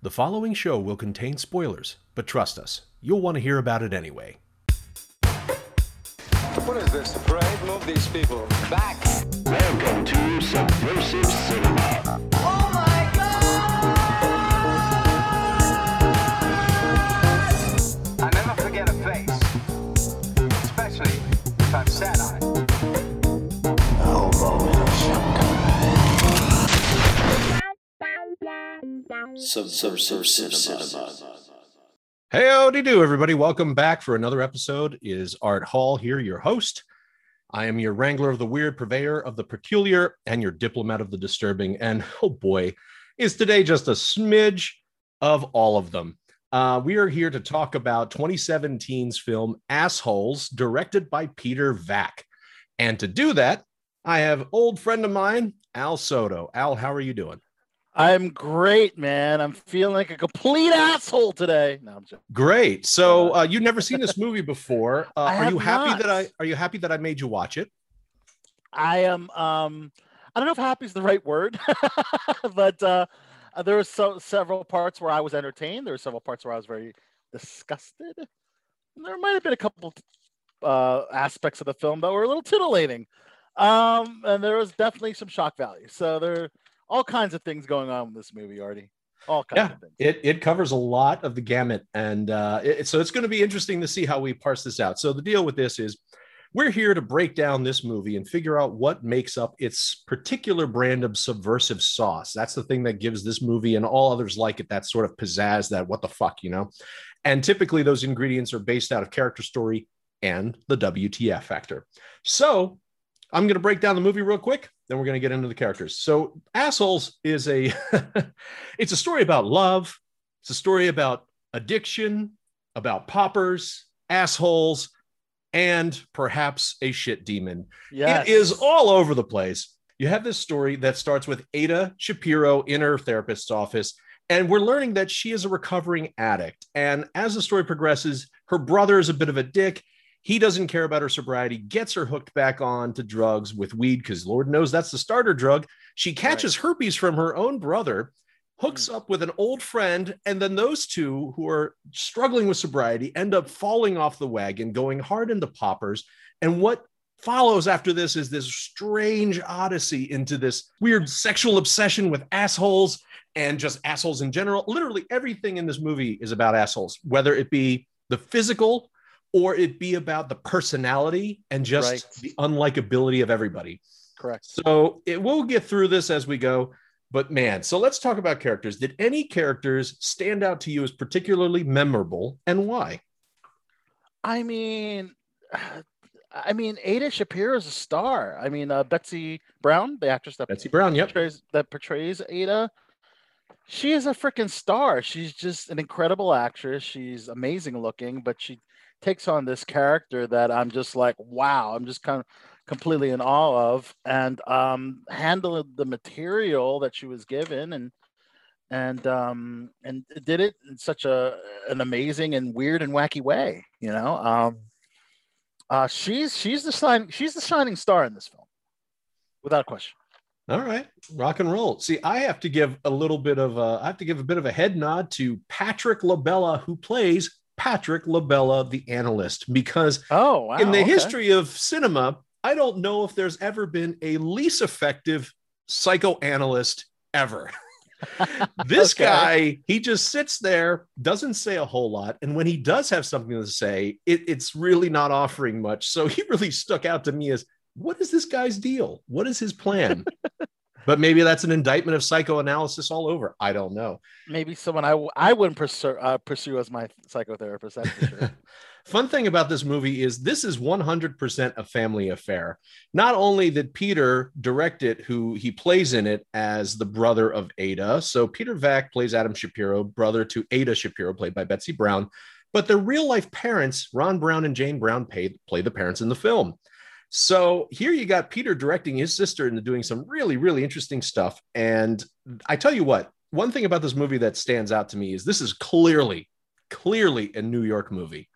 The following show will contain spoilers, but trust us, you'll want to hear about it anyway. What is this, a parade? Move these people back. Welcome to Subversive Cinema. Subversive Cinema. Hey, howdy do, everybody. Welcome back for another episode. It Is Art Hall here, your host? I am your wrangler of the weird, purveyor of the peculiar, and your diplomat of the disturbing. And oh boy, is today just a smidge of all of them. Uh, we are here to talk about 2017's film Assholes, directed by Peter Vack. And to do that, I have old friend of mine, Al Soto. Al, how are you doing? I'm great, man. I'm feeling like a complete asshole today. No, I'm joking. Great. So uh, you've never seen this movie before. Uh, are you happy not. that I are you happy that I made you watch it? I am. Um, I don't know if happy is the right word, but uh, uh, there were so several parts where I was entertained. There were several parts where I was very disgusted. And there might have been a couple uh, aspects of the film that were a little titillating, um, and there was definitely some shock value. So there all kinds of things going on with this movie, Artie. All kinds Yeah, of things. it it covers a lot of the gamut, and uh, it, so it's going to be interesting to see how we parse this out. So the deal with this is, we're here to break down this movie and figure out what makes up its particular brand of subversive sauce. That's the thing that gives this movie and all others like it that sort of pizzazz, that what the fuck, you know. And typically, those ingredients are based out of character story and the WTF factor. So I'm going to break down the movie real quick, then we're going to get into the characters. So, Assholes is a it's a story about love. It's a story about addiction, about poppers, assholes, and perhaps a shit demon. Yes. It is all over the place. You have this story that starts with Ada Shapiro in her therapist's office, and we're learning that she is a recovering addict. And as the story progresses, her brother is a bit of a dick. He doesn't care about her sobriety, gets her hooked back on to drugs with weed because Lord knows that's the starter drug. She catches herpes from her own brother, hooks mm. up with an old friend, and then those two who are struggling with sobriety end up falling off the wagon, going hard into poppers. And what follows after this is this strange odyssey into this weird sexual obsession with assholes and just assholes in general. Literally everything in this movie is about assholes, whether it be the physical or it be about the personality and just Right. the unlikability of everybody. Correct. So it will get through this as we go. But man, so let's talk about characters. Did any characters stand out to you as particularly memorable and why? I mean, I mean, Ada Shapiro is a star. I mean, uh, Betsy Brown, the actress that Betsy Brown, yep. portrays that portrays Ada, she is a freaking star. She's just an incredible actress. She's amazing looking, but she takes on this character that I'm just like, wow, I'm just kind of completely in awe of, and um, handled the material that she was given and and um and did it in such a an amazing and weird and wacky way you know um uh she's she's the sign she's the shining star in this film without question All right, rock and roll. See, I have to give a little bit of a, I have to give a bit of a head nod to Patrick LaBella, who plays Patrick LaBella, the analyst, because oh wow in the okay. history of cinema, I don't know if there's ever been a least effective psychoanalyst ever. this Okay. guy, he just sits there, doesn't say a whole lot. And when he does have something to say, it, it's really not offering much. So he really stuck out to me as what is this guy's deal? What is his plan? but maybe that's an indictment of psychoanalysis all over. I don't know. maybe someone i w- i wouldn't pursue uh, pursue as my psychotherapist that's for sure Fun thing about this movie is this is 100% a family affair. Not only did Peter direct it, who he plays in it as the brother of Ada. So Peter Vack plays Adam Shapiro, brother to Ada Shapiro, played by Betsy Brown. But their real life parents, Ron Brown and Jane Brown, pay, play the parents in the film. So here you got Peter directing his sister into doing some really, really interesting stuff. And I tell you what, one thing about this movie that stands out to me is this is clearly, clearly a New York movie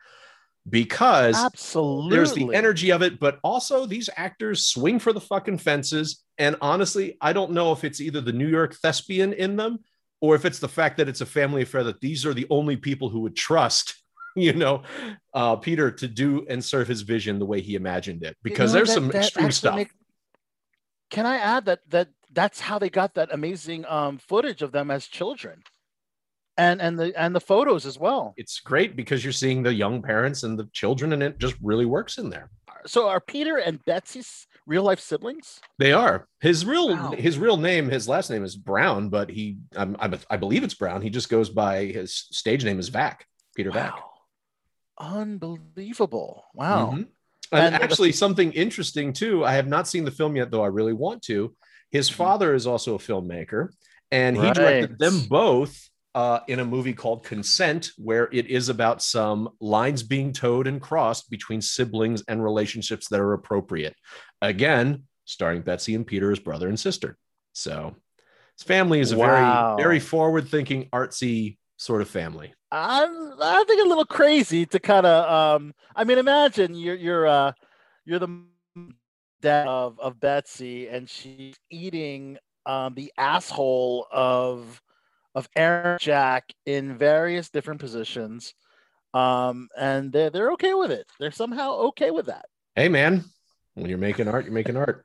because absolutely there's the energy of it, but also these actors swing for the fucking fences. And honestly, I don't know if it's either the New York thespian in them or if it's the fact that it's a family affair that these are the only people who would trust you know uh peter to do and serve his vision the way he imagined it because You know, there's that- some that extreme stuff. make- can I add that that that's how they got that amazing um, footage of them as children, and and the and the photos as well. it's great because you're seeing the young parents and the children and it just really works in there. So are Peter and Betsy's real life siblings? they are. His real Wow. his real name his last name is brown but he I'm, I'm, i believe it's brown. He just goes by his stage name is Vack peter Vack Wow, unbelievable! Wow. Mhm. And, And the- actually, something interesting too. I have not seen the film yet, though I really want to. His Mhm. father is also a filmmaker, and he directed them both uh, in a movie called Consent, where it is about some lines being towed and crossed between siblings and relationships that are appropriate. Again, starring Betsy and Peter as brother and sister. So his family is a Wow. very, very forward-thinking, artsy sort of family. I'm I think a little crazy to kind of um I mean imagine you're you're uh you're the dad of of Betsy and she's eating um the asshole of of Aaron Jack in various different positions um and they're they're okay with it they're somehow okay with that Hey, man, when you're making art, you're making art.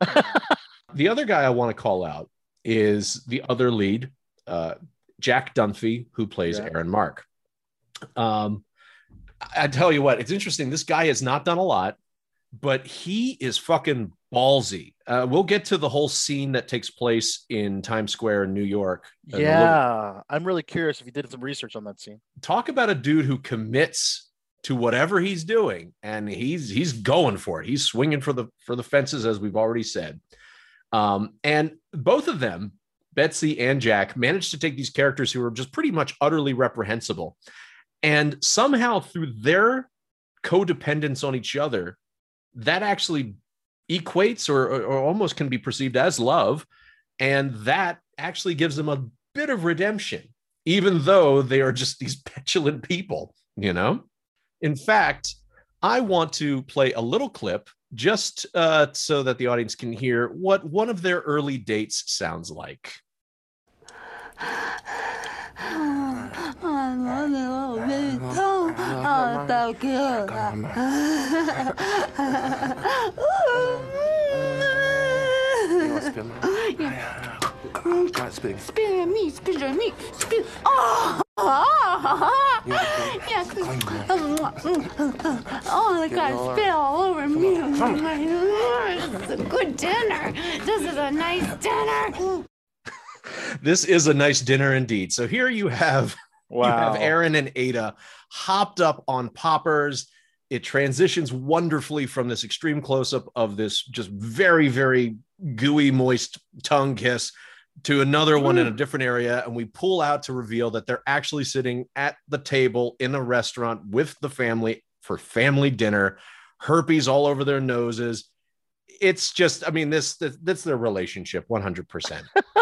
the other guy I want to call out is the other lead, uh, Jack Dunphy, who plays Yeah. Aaron Mark. Um, I tell you what, it's interesting. This guy has not done a lot, but he is fucking ballsy. Uh, we'll get to the whole scene that takes place in Times Square in New York. in yeah I'm really curious if you did some research on that scene talk about a dude who commits to whatever he's doing and he's he's going for it he's swinging for the for the fences as we've already said um and both of them betsy and jack managed to take these characters who are just pretty much utterly reprehensible and somehow through their codependence on each other that actually equates or, or, or almost can be perceived as love and that actually gives them a bit of redemption even though they are just these petulant people, you know? In fact, I want to play a little clip just uh, so that the audience can hear what one of their early dates sounds like. I love you, little baby. Oh, oh, so cute. Spit at me, spit at me, spit. Oh, oh, yeah. Oh, they got spit all over me. Is a good dinner. This is a nice dinner. This is a nice dinner indeed. So here you have you have Aaron and Ada hopped up on poppers. It transitions wonderfully from this extreme close up of this just very, very gooey, moist tongue kiss to another one in a mm. different area. And we pull out to reveal that they're actually sitting at the table in a restaurant with the family for family dinner, herpes all over their noses. It's just, I mean, this, this that's their relationship 100%.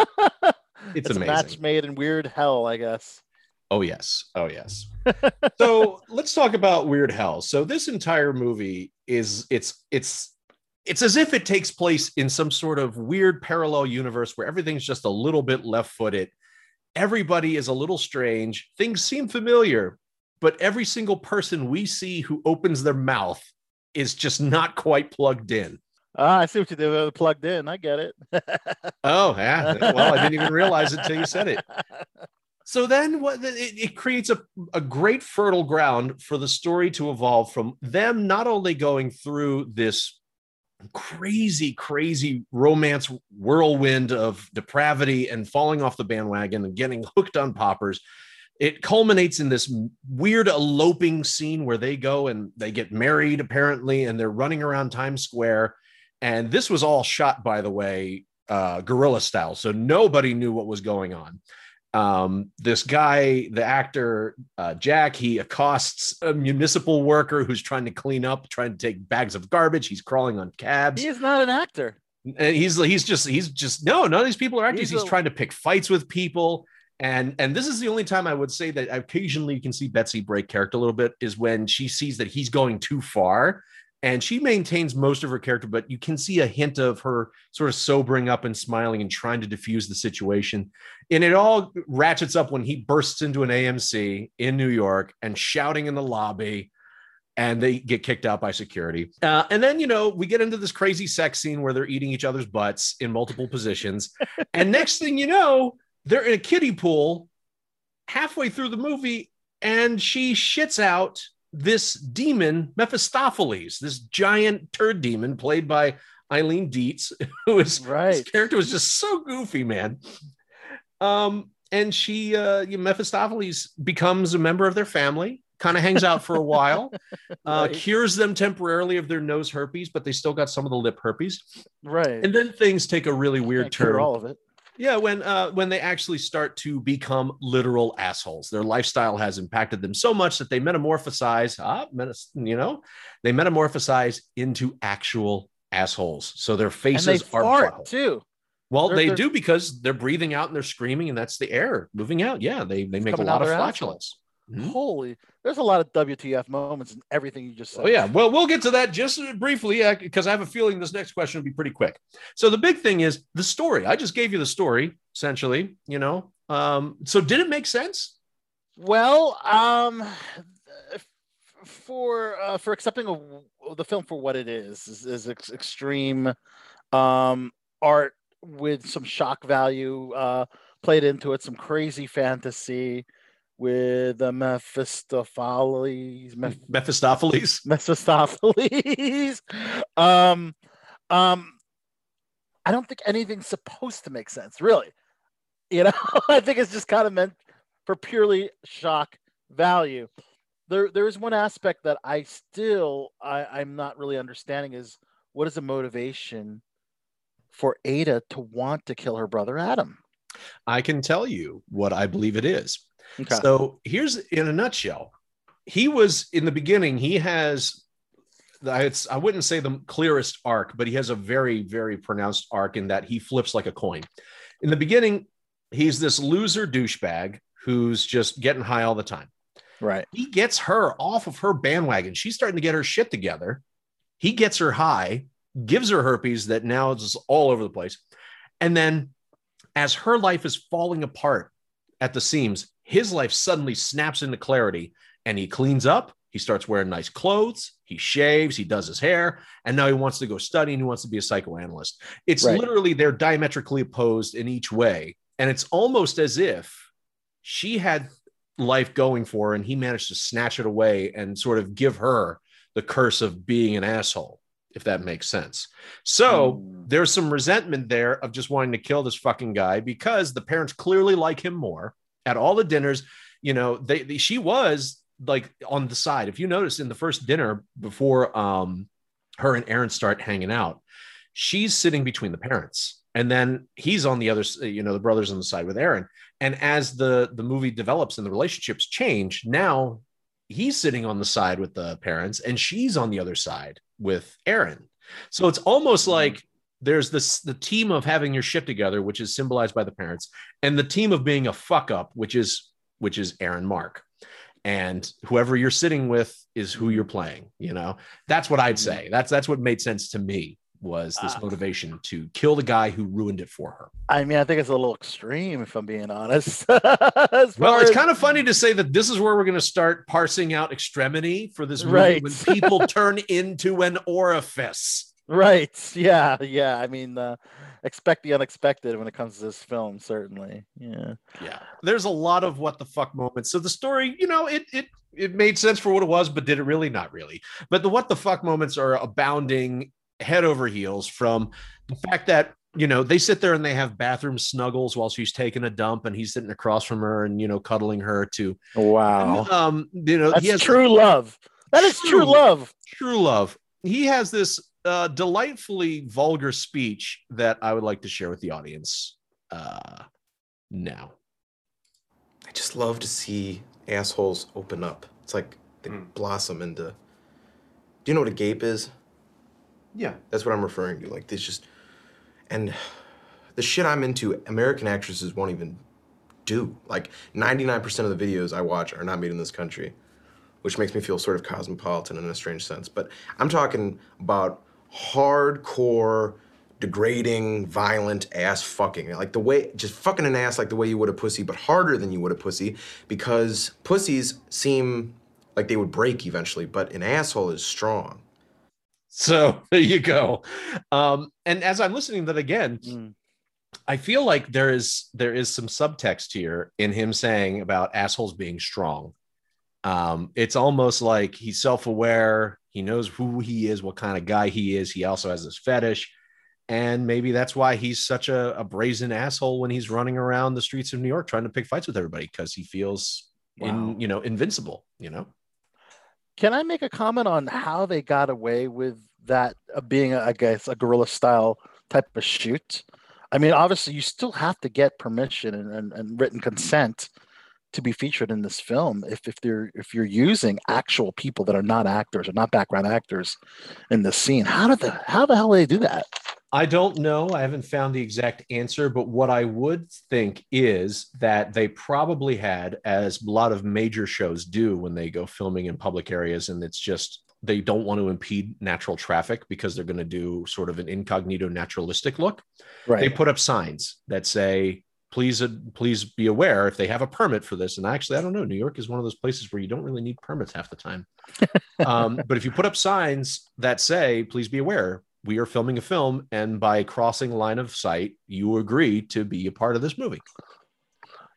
It's, it's a match made in weird hell I guess Oh yes. Oh yes. so let's talk about Weird Hell. So this entire movie is it's it's it's as if it takes place in some sort of weird parallel universe where everything's just a little bit left-footed. Everybody is a little strange. Things seem familiar, but every single person we see who opens their mouth is just not quite plugged in. Ah I see what you did with plugged in I get it Oh, yeah. Well, I didn't even realize it until you said it. So then what it, it creates a, a great fertile ground for the story to evolve from them not only going through this crazy, crazy romance whirlwind of depravity and falling off the bandwagon and getting hooked on poppers. It culminates in this weird eloping scene where they go and they get married, apparently, and they're running around Times Square. And this was all shot, by the way, uh, guerrilla style. So nobody knew what was going on um, this guy, the actor uh, Jack, he accosts a municipal worker who's trying to clean up, trying to take bags of garbage. He's crawling on cabs. he is not an actor and he's he's just he's just no, none of these people are actors. He's He's, a- trying to pick fights with people. And and this is the only time I would say that occasionally you can see Betsy break character a little bit is when she sees that he's going too far And she maintains most of her character, but you can see a hint of her sort of sobering up and smiling and trying to diffuse the situation. And it all ratchets up when he bursts into an AMC in New York and shouting in the lobby, and they get kicked out by security. Uh, and then, you know, we get into this crazy sex scene where they're eating each other's butts in multiple positions. and next thing you know, they're in a kiddie pool halfway through the movie, and she shits out this demon, Mephistopheles, this giant turd demon played by Eileen Dietz, who is Right. his character was just so goofy, man. Um, and she, uh, Mephistopheles becomes a member of their family, kind of hangs out for a while, uh, Right. cures them temporarily of their nose herpes, but they still got some of the lip herpes. Right. And then things take a really weird turn. all of it. Yeah, when uh, when they actually start to become literal assholes, their lifestyle has impacted them so much that they metamorphosize. Ah, you know, they metamorphosize into actual assholes. So their faces are fart too. Well, They're- they they're- do because they're breathing out and they're screaming, and that's the air moving out. Yeah, they they make a lot of flatulence. Mhm. Holy, there's a lot of WTF moments in everything you just said. Oh yeah, well we'll get to that just briefly because I have a feeling this next question will be pretty quick. So the big thing is the story. I just gave you the story essentially. You know, um, so did it make sense? Well, um, for uh, for accepting a, the film for what it is is, is ex- extreme um, art with some shock value uh, played into it, some crazy fantasy with the Mephistopheles, Meph- Mephistopheles. Mephistopheles. um, um, I don't think anything's supposed to make sense, really. You know, I think it's just kind of meant for purely shock value. There, there is one aspect that I still I, I'm not really understanding is what is the motivation for Ada to want to kill her brother Adam? I can tell you what I believe it is. Okay. So here's in a nutshell. He was in the beginning. He has. It's, I wouldn't say the clearest arc, but he has a very, very pronounced arc in that he flips like a coin. In the beginning, he's this loser douchebag who's just getting high all the time. right. he gets her off of her bandwagon. She's starting to get her shit together. He gets her high, gives her herpes that now is all over the place. And then, as her life is falling apart at the seams, his life suddenly snaps into clarity and he cleans up. He starts wearing nice clothes. He shaves. He does his hair. And now he wants to go study and he wants to be a psychoanalyst. It's Right. literally they're diametrically opposed in each way. And it's almost as if she had life going for her and he managed to snatch it away and sort of give her the curse of being an asshole if that makes sense so Mm. there's some resentment there of just wanting to kill this fucking guy because the parents clearly like him more at all the dinners you know they, they she was like on the side. If you notice in the first dinner before um her and aaron start hanging out she's sitting between the parents. And then he's on the other you know the brothers on the side with aaron. And as the the movie develops and the relationships change now he's sitting on the side with the parents and she's on the other side with aaron. So it's almost like there's this the team of having your shit together which is symbolized by the parents and the team of being a fuck up which is which is aaron mark and whoever you're sitting with is who you're playing you know that's what i'd say that's that's what made sense to me was this Ah. motivation to kill the guy who ruined it for her I mean, I think it's a little extreme, if I'm being honest. Well, it's as- kind of funny to say that this is where we're going to start parsing out extremity for this movie Right. when people turn into an orifice. Right. Yeah. Yeah. I mean, uh, expect the unexpected when it comes to this film, certainly. Yeah. Yeah, there's a lot of what the fuck moments. So the story, you know, it it it made sense for what it was, but did it really? Not really. But the what the fuck moments are abounding head over heels from the fact that you know they sit there and they have bathroom snuggles while she's taking a dump and he's sitting across from her and you know cuddling her to Wow. um you know That's he has true love. That is true, True. love. true love. He has this uh, delightfully vulgar speech that I would like to share with the audience uh, now. I just love to see assholes open up. It's like they Hmm. blossom into. Do you know what a gape is? Yeah. That's what I'm referring to. Like this just, and the shit I'm into, American actresses won't even do. Like 99% of the videos I watch are not made in this country. which makes me feel sort of cosmopolitan in a strange sense. But I'm talking about hardcore, degrading, violent ass fucking. Like the way, just fucking an ass like the way you would a pussy, but harder than you would a pussy, because pussies seem like they would break eventually, but an asshole is strong. So there you go. Um, and as I'm listening to that again, Mm. I feel like there is there is some subtext here in him saying about assholes being strong. Um, it's almost like he's self-aware, he knows who he is, what kind of guy he is. He also has this fetish. And maybe that's why he's such a, a brazen asshole when he's running around the streets of New York trying to pick fights with everybody because he feels Wow. in you know invincible, you know. Can I make a comment on how they got away with that uh, being, I guess, a guerrilla style type of shoot? I mean, obviously, you still have to get permission and, and, and written consent to be featured in this film. If if they're if you're using actual people that are not actors or not background actors in the scene, how did the how the hell do they do that? I don't know. I haven't found the exact answer, but what I would think is that they probably had, as a lot of major shows do when they go filming in public areas, and it's just they don't want to impede natural traffic because they're going to do sort of an incognito naturalistic look. Right. They put up signs that say, please, uh, please be aware if they have a permit for this. And actually, I don't know. New York is one of those places where you don't really need permits half the time. um, but if you put up signs that say, please be aware, we are filming a film, and by crossing line of sight, you agree to be a part of this movie.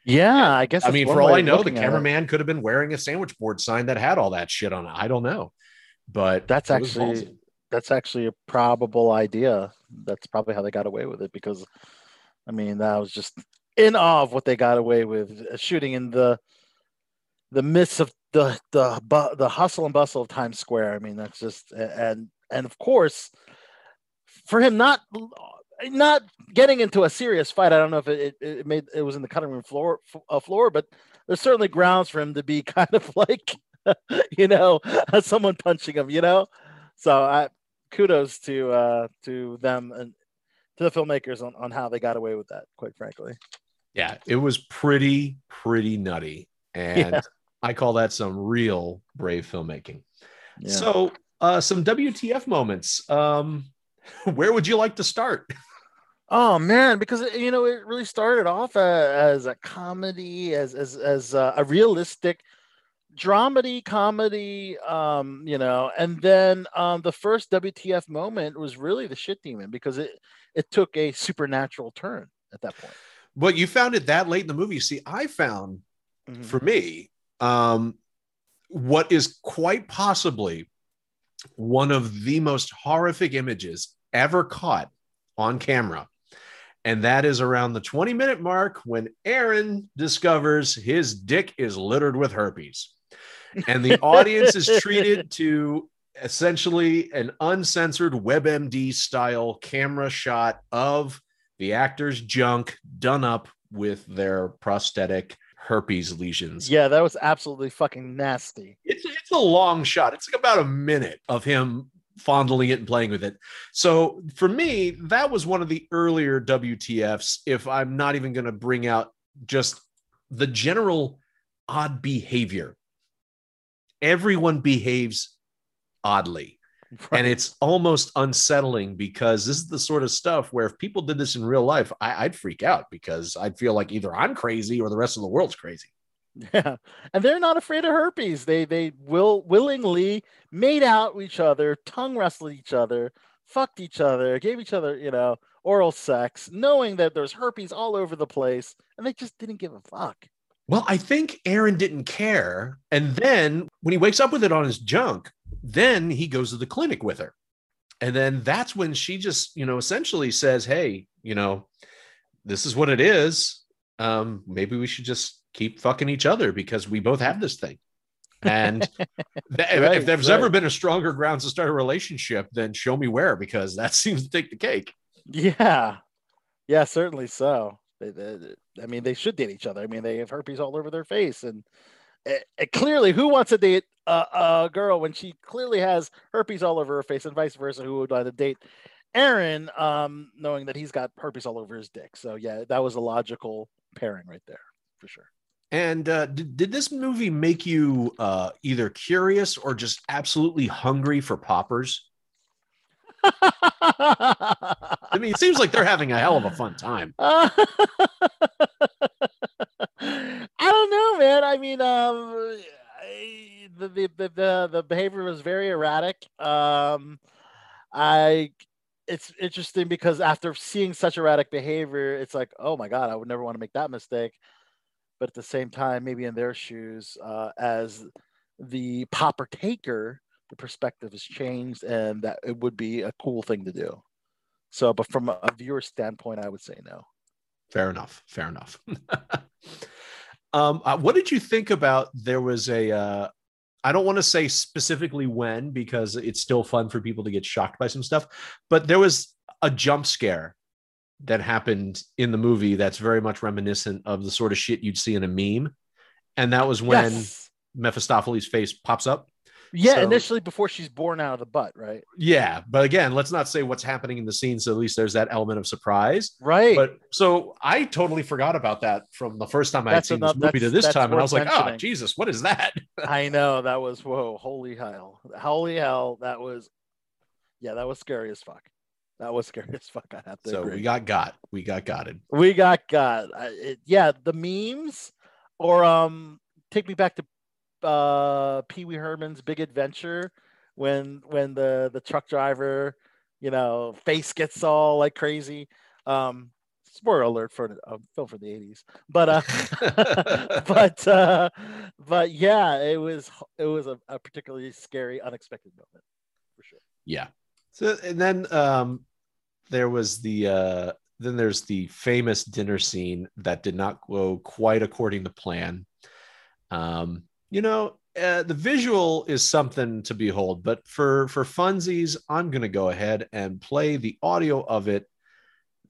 yeah, I guess. I mean, for all I know, the looking at it. cameraman could have been wearing a sandwich board sign that had all that shit on it. I don't know, but That's actually that's actually a probable idea. That's probably how they got away with it because, I mean, that was just in awe of what they got away with uh, shooting in the the midst of the the the hustle and bustle of Times Square. I mean, that's just and and of course, for him not not getting into a serious fight. I don't know if it, it, it made it was in the cutting room floor uh, floor, but there's certainly grounds for him to be kind of like you know someone punching him. You know, so I kudos to uh to them and to the filmmakers on, on how they got away with that. Quite frankly, yeah, it was pretty, pretty nutty. And Yeah. I call that some real brave filmmaking. yeah. So, uh, some WTF moments. Um, where would you like to start? Oh man, because you know it really started off uh, as a comedy, as as as uh, a realistic dramedy comedy, um, you know, and then um, the first WTF moment was really the shit demon because it it took a supernatural turn at that point. But you found it that late in the movie. See, I found Mhm. for me um, what is quite possibly one of the most horrific images ever caught on camera. And that is around the 20 minute mark when Aaron discovers his dick is littered with herpes. And the audience is treated to essentially an uncensored WebMD style camera shot of the actor's junk done up with their prosthetic herpes lesions. Yeah, that was absolutely fucking nasty. It's, it's a long shot. It's like about a minute of him fondling it and playing with it. So for me, that was one of the earlier WTFs. If I'm not even going to bring out just the general odd behavior, everyone behaves oddly. And it's almost unsettling because this is the sort of stuff where if people did this in real life, I, I'd freak out because I'd feel like either I'm crazy or the rest of the world's crazy. Yeah, and they're not afraid of herpes. They they will willingly made out with each other, tongue wrestled each other, fucked each other, gave each other you know oral sex, knowing that there's herpes all over the place, and they just didn't give a fuck. Well, I think Aaron didn't care. And then when he wakes up with it on his junk, then he goes to the clinic with her. And then that's when she just, you know, essentially says, Hey, you know, this is what it is. Um, maybe we should just keep fucking each other because we both have this thing. And th- Right, if there's right. ever been a stronger grounds to start a relationship, then show me where, because that seems to take the cake. Yeah, yeah, certainly so. I mean, they should date each other. I mean, they have herpes all over their face, and it, it clearly, who wants to date a, a girl when she clearly has herpes all over her face, and vice versa? Who would want to date Aaron, um, knowing that he's got herpes all over his dick? So yeah, that was a logical pairing right there, for sure. And uh, did, did this movie make you uh, either curious or just absolutely hungry for poppers? I mean, it seems like they're having a hell of a fun time. I don't know, man. I mean, um, I, the, the the the behavior was very erratic. Um, I it's interesting because after seeing such erratic behavior, it's like, oh my god, I would never want to make that mistake. But at the same time, maybe in their shoes, uh, as the popper taker, the perspective has changed, and that it would be a cool thing to do. So, but from a viewer standpoint, I would say no. Fair enough. Fair enough. um, uh, what did you think about? There was a. Uh, I don't want to say specifically when because it's still fun for people to get shocked by some stuff, but there was a jump scare that happened in the movie that's very much reminiscent of the sort of shit you'd see in a meme, and that was when Yes. Mephistopheles' face pops up. Yeah, So- initially before she's born out of the butt, right? Yeah, but again, let's not say what's happening in the scene, so at least there's that element of surprise. Right. But so I totally forgot about that from the first time I had seen enough- this movie to this time, and I was like, "Oh. Jesus, what is that?" I know that was whoa, holy hell, holy hell, that was, yeah, that was scary as fuck. That was scary as fuck. I have to So agree. we got got, we got gotted. we got got I- it, yeah the memes or um take me back to uh pee wee herman's big adventure when when the the truck driver you know face gets all like crazy um spoiler alert for a film for the 80s but uh but uh but yeah it was it was a, a particularly scary unexpected moment for sure Yeah. So and then um there was the uh then there's the famous dinner scene that did not go quite according to plan. Um, you know, uh, the visual is something to behold, but for for funsies, I'm going to go ahead and play the audio of it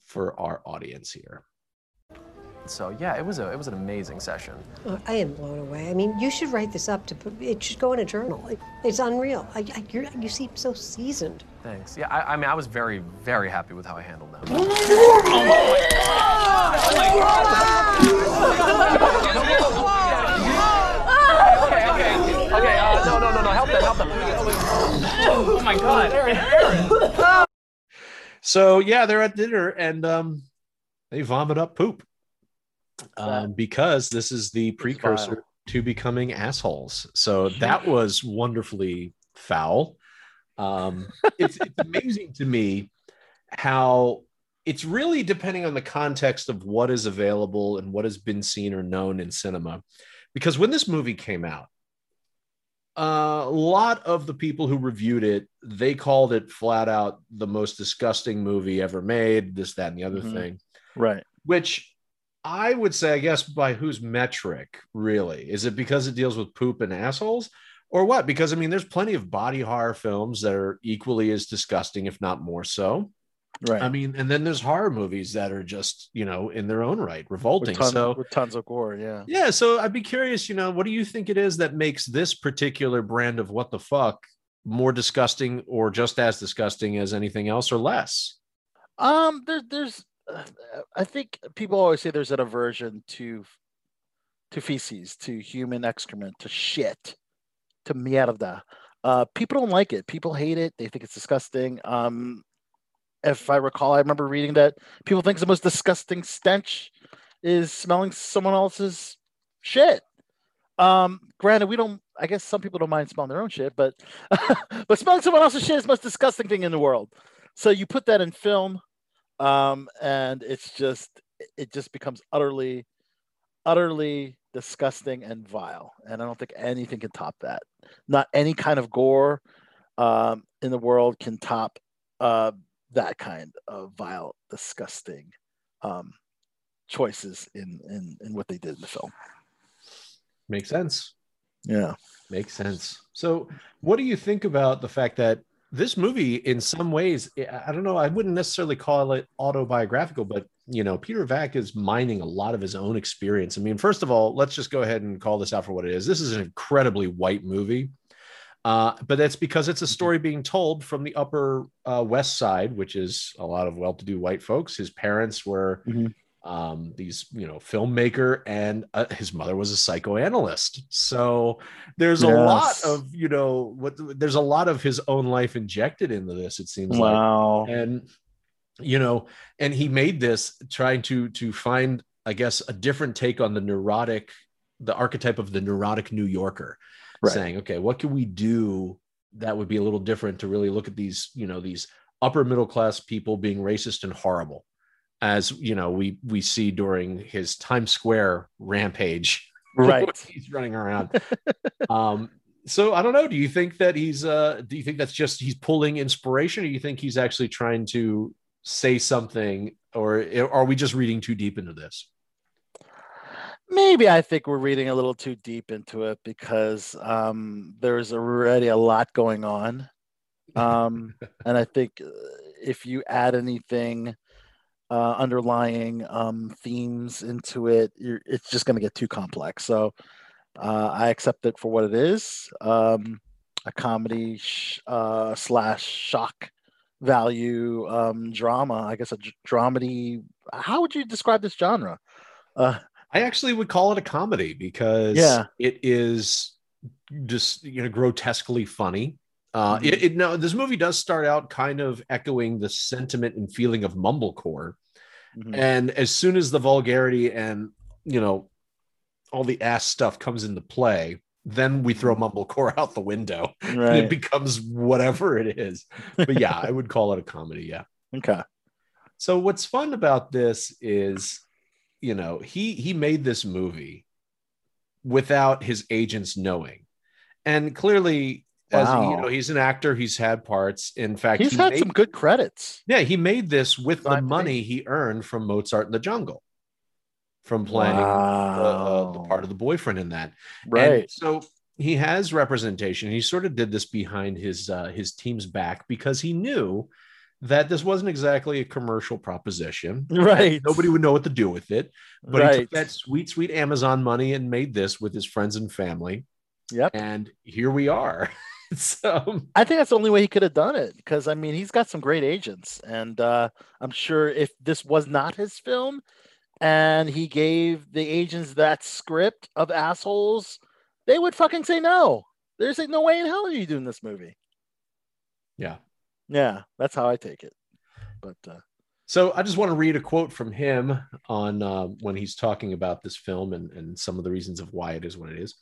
for our audience here. So yeah, it was a it was an amazing session. Oh, I am blown away. I mean, you should write this up to put. It should go in a journal. It, it's unreal. I, I, you're, you seem so seasoned. Thanks. Yeah, I, I mean, I was very very happy with how I handled them. Okay, uh, no, no, no, no, help them, help them. Oh my God. So yeah, they're at dinner and um, they vomit up poop um, because this is the precursor to becoming assholes. So that was wonderfully foul. Um, it's, it's amazing to me how it's really depending on the context of what is available and what has been seen or known in cinema. Because when this movie came out, uh, a lot of the people who reviewed it, they called it flat out the most disgusting movie ever made, this, that, and the other Mhm. thing, right which I would say, I guess, by whose metric, really? Is it because it deals with poop and assholes? Or what? Because I mean, there's plenty of body horror films that are equally as disgusting, if not more so. Right I mean, and then there's horror movies that are just, you know, in their own right, revolting. with, ton- so with tons of gore yeah yeah, so I'd be curious, you know, what do you think it is that makes this particular brand of what the fuck more disgusting or just as disgusting as anything else or less? Um, there, there's, uh, I think people always say there's an aversion to, to feces, to human excrement, to shit, to mierda. Uh, people don't like it. People hate it. They think it's disgusting. Um, if I recall, I remember reading that people think the most disgusting stench is smelling someone else's shit. Um, granted, we don't. I guess some people don't mind smelling their own shit, but but smelling someone else's shit is the most disgusting thing in the world. So you put that in film, um, and it's just it just becomes utterly, utterly disgusting and vile. And I don't think anything can top that. Not any kind of gore um, in the world can top uh, that kind of vile, disgusting um, choices in, in in what they did in the film. Makes sense. Yeah. Makes sense. So, what do you think about the fact that this movie, in some ways, I don't know, I wouldn't necessarily call it autobiographical, but you know, Peter Vack is mining a lot of his own experience. I mean, first of all, let's just go ahead and call this out for what it is. This is an incredibly white movie, uh, but that's because it's a story being told from the Upper uh, West Side, which is a lot of well-to-do white folks. His parents were Mhm. um, these you know filmmaker and uh, his mother was a psychoanalyst so there's a lot of you know what there's a lot of his own life injected into this it seems like Wow. and you know and he made this trying to to find i guess a different take on the neurotic the archetype of the neurotic new yorker Right. saying okay what can we do that would be a little different to really look at these you know these upper middle class people being racist and horrible as you know we we see during his times square rampage Right. he's running around um so i don't know do you think that he's uh do you think that's just he's pulling inspiration or do you think he's actually trying to say something or are we just reading too deep into this Maybe I think we're reading a little too deep into it because um, there's already a lot going on. Um, and I think uh, if you add anything uh, underlying um, themes into it, you're, it's just going to get too complex. So uh, I accept it for what it is um, a comedy sh- uh, slash shock value um, drama. I guess a d- dramedy. How would you describe this genre? Uh, i actually would call it a comedy because Yeah. it is just you know grotesquely funny uh Mhm. it, it no this movie does start out kind of echoing the sentiment and feeling of mumblecore mhm. and as soon as the vulgarity and you know all the ass stuff comes into play then we throw mumblecore out the window and it becomes whatever it is but yeah i would call it a comedy yeah Okay. so what's fun about this is you know he he made this movie without his agents knowing and clearly as you Wow. know he's an actor he's had parts in fact He's he had made- some good credits. yeah, he made this with the money he earned from Mozart in the Jungle, from playing the, uh, the part of the boyfriend in that. And Right. so he has representation. He sort of did this behind his uh, his team's back because he knew that this wasn't exactly a commercial proposition. Right. Nobody would know what to do with it. But he took that sweet, sweet Amazon money and made this with his friends and family. Yep. And here we are. so I think that's the only way he could have done it because I mean he's got some great agents, and uh, I'm sure if this was not his film, and he gave the agents that script of assholes, they would fucking say no. There's like no way in hell are you doing this movie. yeah. Yeah, that's how I take it. But uh, So I just want to read a quote from him on uh, when he's talking about this film and, and some of the reasons of why it is what it is.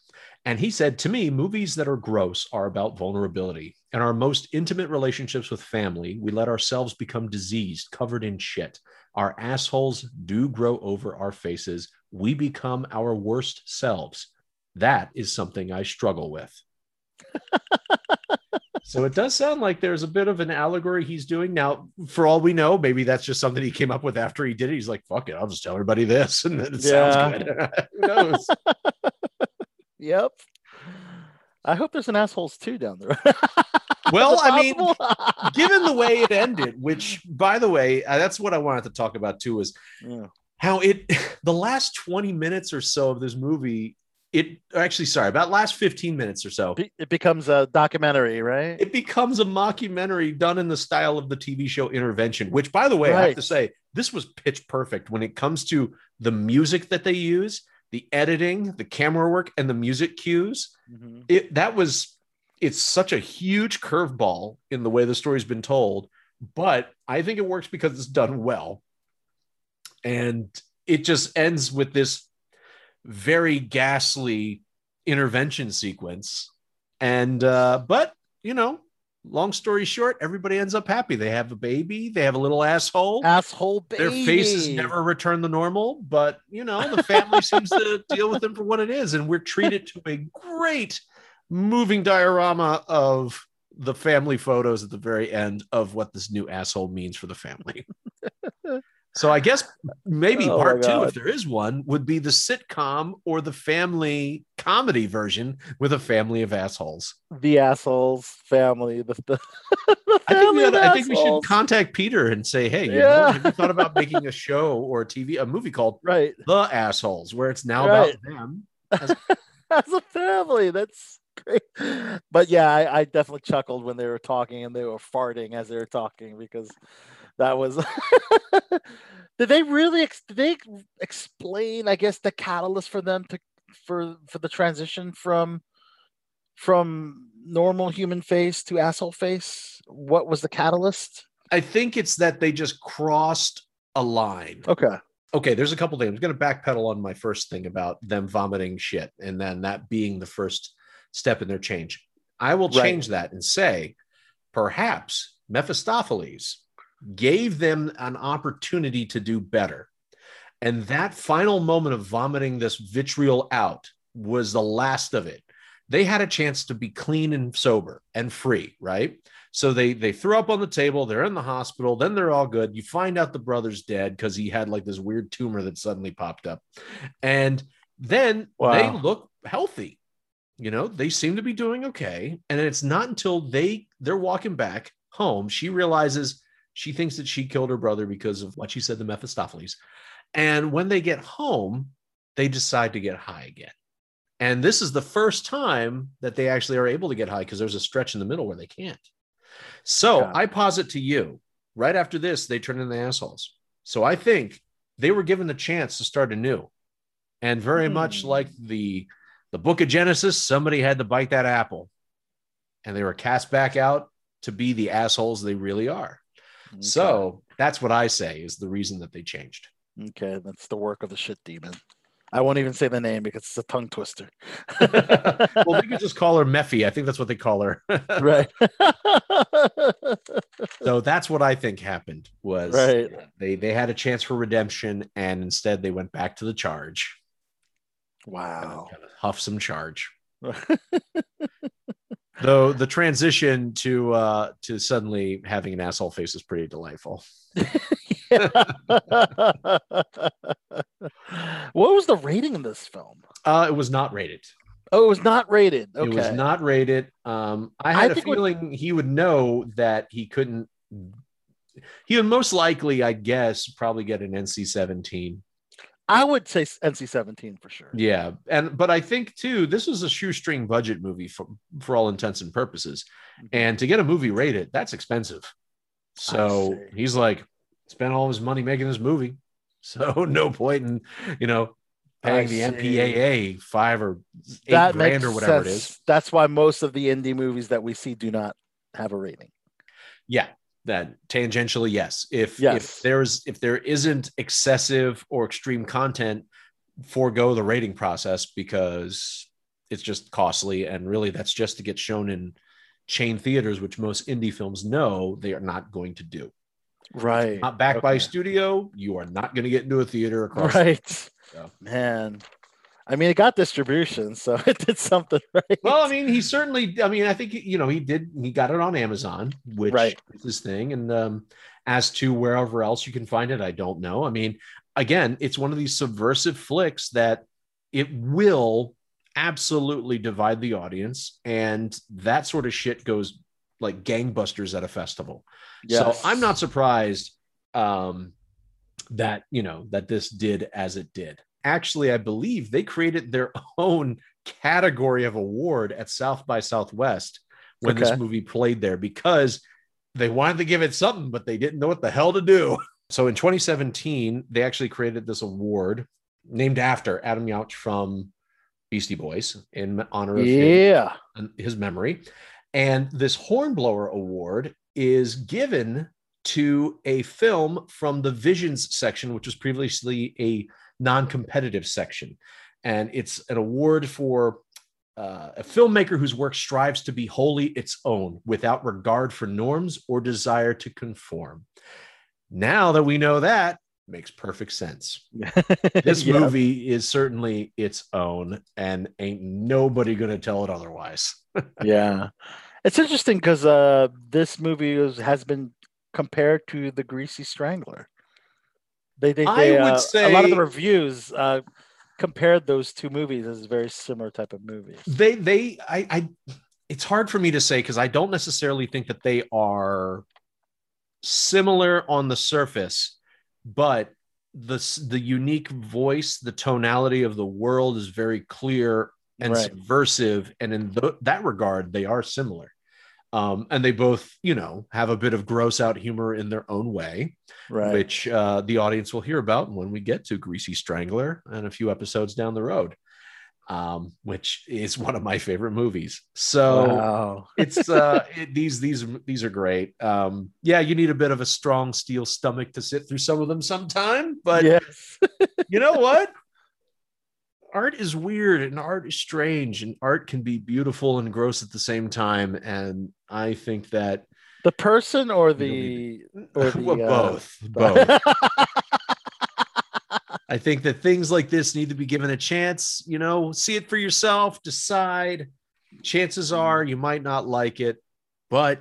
And he said, To me, movies that are gross are about vulnerability. In our most intimate relationships with family, we let ourselves become diseased, covered in shit. Our assholes do grow over our faces. We become our worst selves. That is something I struggle with. So it does sound like there's a bit of an allegory he's doing. Now, for all we know, maybe that's just something he came up with after he did it. He's like, fuck it, I'll just tell everybody this. And then it Yeah. sounds good. Who knows? yep. I hope there's an assholes too down there. Is Well, I mean, given the way it ended, which by the way, uh, that's what I wanted to talk about too, is Yeah. how it the last 20 minutes or so of this movie, it actually sorry, about last 15 minutes or so, it becomes a documentary, right? it becomes a mockumentary done in the style of the TV show Intervention, which, by the way, I have to say, this was pitch perfect when it comes to the music that they use, the editing, the camera work, and the music cues. Mhm. It that was it's such a huge curveball in the way the story's been told, but I think it works because it's done well. And it just ends with this very ghastly intervention sequence. And uh, but you know, long story short, everybody ends up happy. They have a baby, they have a little asshole. Asshole baby. Their faces never return the normal, but you know, the family seems to deal with them for what it is, and we're treated to a great moving diorama of the family photos at the very end of what this new asshole means for the family. so I guess maybe Oh part two, if there is one, would be the sitcom or the family comedy version with a family of assholes. the assholes family. The, the, the I think, we family I think we should contact Peter and say, hey, you know, Yeah. have you thought about making a show or a TV, a movie called right The Assholes, where it's now Right. about them? as a family. That's great. But yeah, I, I definitely chuckled when they were talking and they were farting as they were talking because that was. did they really? Ex- did they explain? I guess the catalyst for them to for for the transition from from normal human face to asshole face. What was the catalyst? I think it's that they just crossed a line. Okay. Okay, there's a couple things. I'm going to backpedal on my first thing about them vomiting shit and then that being the first step in their change. I will Right. change that and say perhaps Mephistopheles gave them an opportunity to do better. And that final moment of vomiting this vitriol out was the last of it. They had a chance to be clean and sober and free, right? So they they threw up on the table. They're in the hospital. Then they're all good. You find out the brother's dead because he had like this weird tumor that suddenly popped up, and then they look healthy. You know, they seem to be doing okay. And it's not until they they're walking back home she realizes she thinks that she killed her brother because of what she said to Mephistopheles. And when they get home, they decide to get high again. And this is the first time that they actually are able to get high because there's a stretch in the middle where they can't. So Okay. I posit to you, right after this, they turn into assholes. So I think they were given the chance to start anew. And very much Hmm. like the the book of Genesis, somebody had to bite that apple. And they were cast back out to be the assholes they really are. So that's what I say is the reason that they changed. Okay, that's the work of the shit demon. I won't even say the name because it's a tongue twister. well, they could just call her Mephi. I think that's what they call her. right. so that's what I think happened was Right. they they had a chance for redemption and instead they went back to the charge. wow. Kind of huff some charge. Though the transition to uh to suddenly having an asshole face is pretty delightful. what was the rating of this film? Uh it was not rated. Oh, it was not rated. Okay. It was not rated. Um, I I had a think what- feeling he would know that he couldn't. He would most likely, I guess, probably get an NC seventeen. I would say NC seventeen for sure. Yeah, and but I think too, this was a shoestring budget movie for for all intents and purposes, Mm-hmm. and to get a movie rated, that's expensive. So he's like, spent all his money making this movie, so no point in you know paying the. MPAA five or eight that grand or whatever it sense. is. That's why most of the indie movies that we see do not have a rating. Yeah, that tangentially, yes. If Yes. if there's if there isn't excessive or extreme content, forego the rating process because it's just costly and really that's just to get shown in chain theaters, which most indie films know they are not going to do. Right. Not backed by a studio, you are not going to get into a theater across. Right. So. Man. I mean, it got distribution, so it did something right. Well, I mean, he certainly. I mean, I think you know he did. He got it on Amazon, which Right. is his thing. And um, as to wherever else you can find it, I don't know. I mean, again, it's one of these subversive flicks that it will absolutely divide the audience, and that sort of shit goes like gangbusters at a festival. Yes. So I'm not surprised um, that you know that this did as it did. Actually, I believe they created their own category of award at South by Southwest when Okay. this movie played there because they wanted to give it something, but they didn't know what the hell to do. So in 2017, they actually created this award named after Adam Yauch from Beastie Boys in honor of Yeah. and his memory. And this Hornblower Award is given to a film from the Visions section, which was previously a non competitive section. And it's an award for uh, a filmmaker whose work strives to be wholly its own without regard for norms or desire to conform. Now that we know that, makes perfect sense. This Yeah. movie is certainly its own, and ain't nobody gonna tell it otherwise. yeah. It's interesting because uh, this movie is, has been compared to The Greasy Strangler. They, they, I they, would uh, a lot of the reviews uh, compared those two movies as a very similar type of movies. They, they, I, I, it's hard for me to say because I don't necessarily think that they are similar on the surface, but the the unique voice, the tonality of the world is very clear and Right. subversive, and in th- that regard, they are similar. Um, and they both, you know, have a bit of gross out humor in their own way, Right. which uh, the audience will hear about when we get to Greasy Strangler and a few episodes down the road, um, which is one of my favorite movies. So wow. it's uh it, these these these are great um yeah you need a bit of a strong steel stomach to sit through some of them sometime but yes. you know what art is weird and art is strange and art can be beautiful and gross at the same time and i think that The person or the or the well, uh, both both. I think that things like this need to be given a chance you know see it for yourself decide. Chances are you might not like it but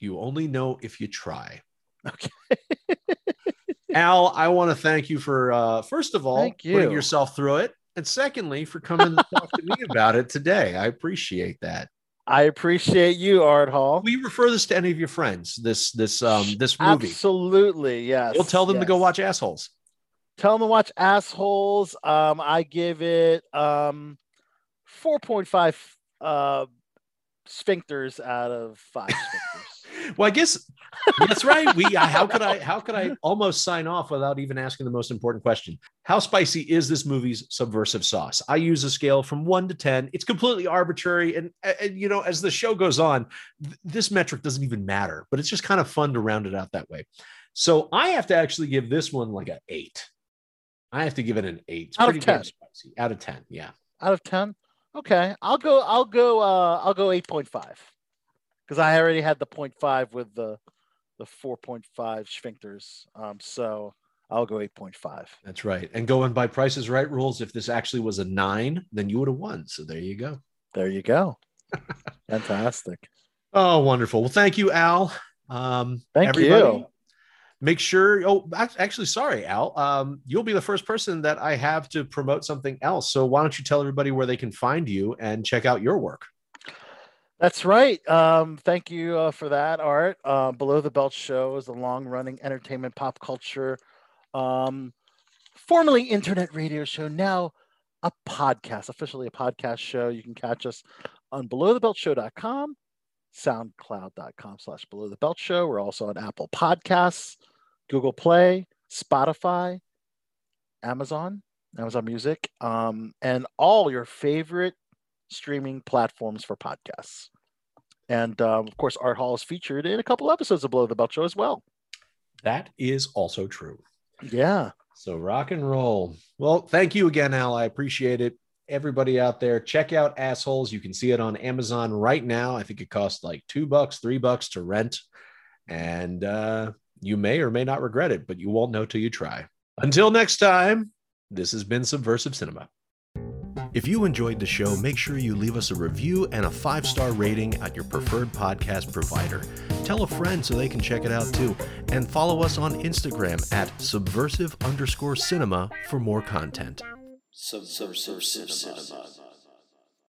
you only know if you try. Okay. al i want to thank you for uh first of all Thank putting yourself through it and secondly for coming to talk to me about it today i appreciate that I appreciate you, Art Hall. We refer this to any of your friends this this um this movie Absolutely, yes. We'll tell them to go watch assholes Tell them to watch Assholes. Um, I give it um, four point five uh, sphincters out of five sphincters. Well, I guess that's right. We how could I how could I almost sign off without even asking the most important question? How spicy is this movie's subversive sauce? I use a scale from one to ten. It's completely arbitrary, and, and you know, as the show goes on, th- this metric doesn't even matter. But it's just kind of fun to round it out that way. So I have to actually give this one like an eight. I have to give it an eight. It's Out of pretty damn 10. spicy. Out of ten, yeah. out of 10 okay i'll go i'll go uh i'll go 8.5 because i already had the 0.5 with the the 4.5 sphincters um so i'll go 8.5 That's right. And going by Price's Right rules, if this actually was a nine, then you would have won. So there you go. there you go fantastic Oh, wonderful. Well, thank you, Al. Um, Thank you. Make sure. Oh, actually, sorry, Al. Um, you'll be the first person that I have to promote something else. So why don't you tell everybody where they can find you and check out your work? That's right. Um, thank you uh, for that, Art. Uh, Below the Belt Show is a long running entertainment pop culture, um, formerly internet radio show, now a podcast, officially a podcast show. You can catch us on belowthebeltshow.com, soundcloud.com slash below the belt show. We're also on Apple Podcasts, Google Play, Spotify, Amazon, Amazon Music, um, and all your favorite streaming platforms for podcasts. And um, of course, Art Hall is featured in a couple episodes of Below the Belt Show as well. That is also true. Yeah. So rock and roll. Well, thank you again, Al. I appreciate it. Everybody out there, check out Assholes. You can see it on Amazon right now. I think it costs like two bucks, three bucks to rent. And uh, you may or may not regret it, but you won't know till you try. Until next time, this has been Subversive Cinema. If you enjoyed the show, make sure you leave us a review and a five star rating at your preferred podcast provider. Tell a friend so they can check it out too. And follow us on Instagram at subversive underscore cinema for more content. Subversive Cinema.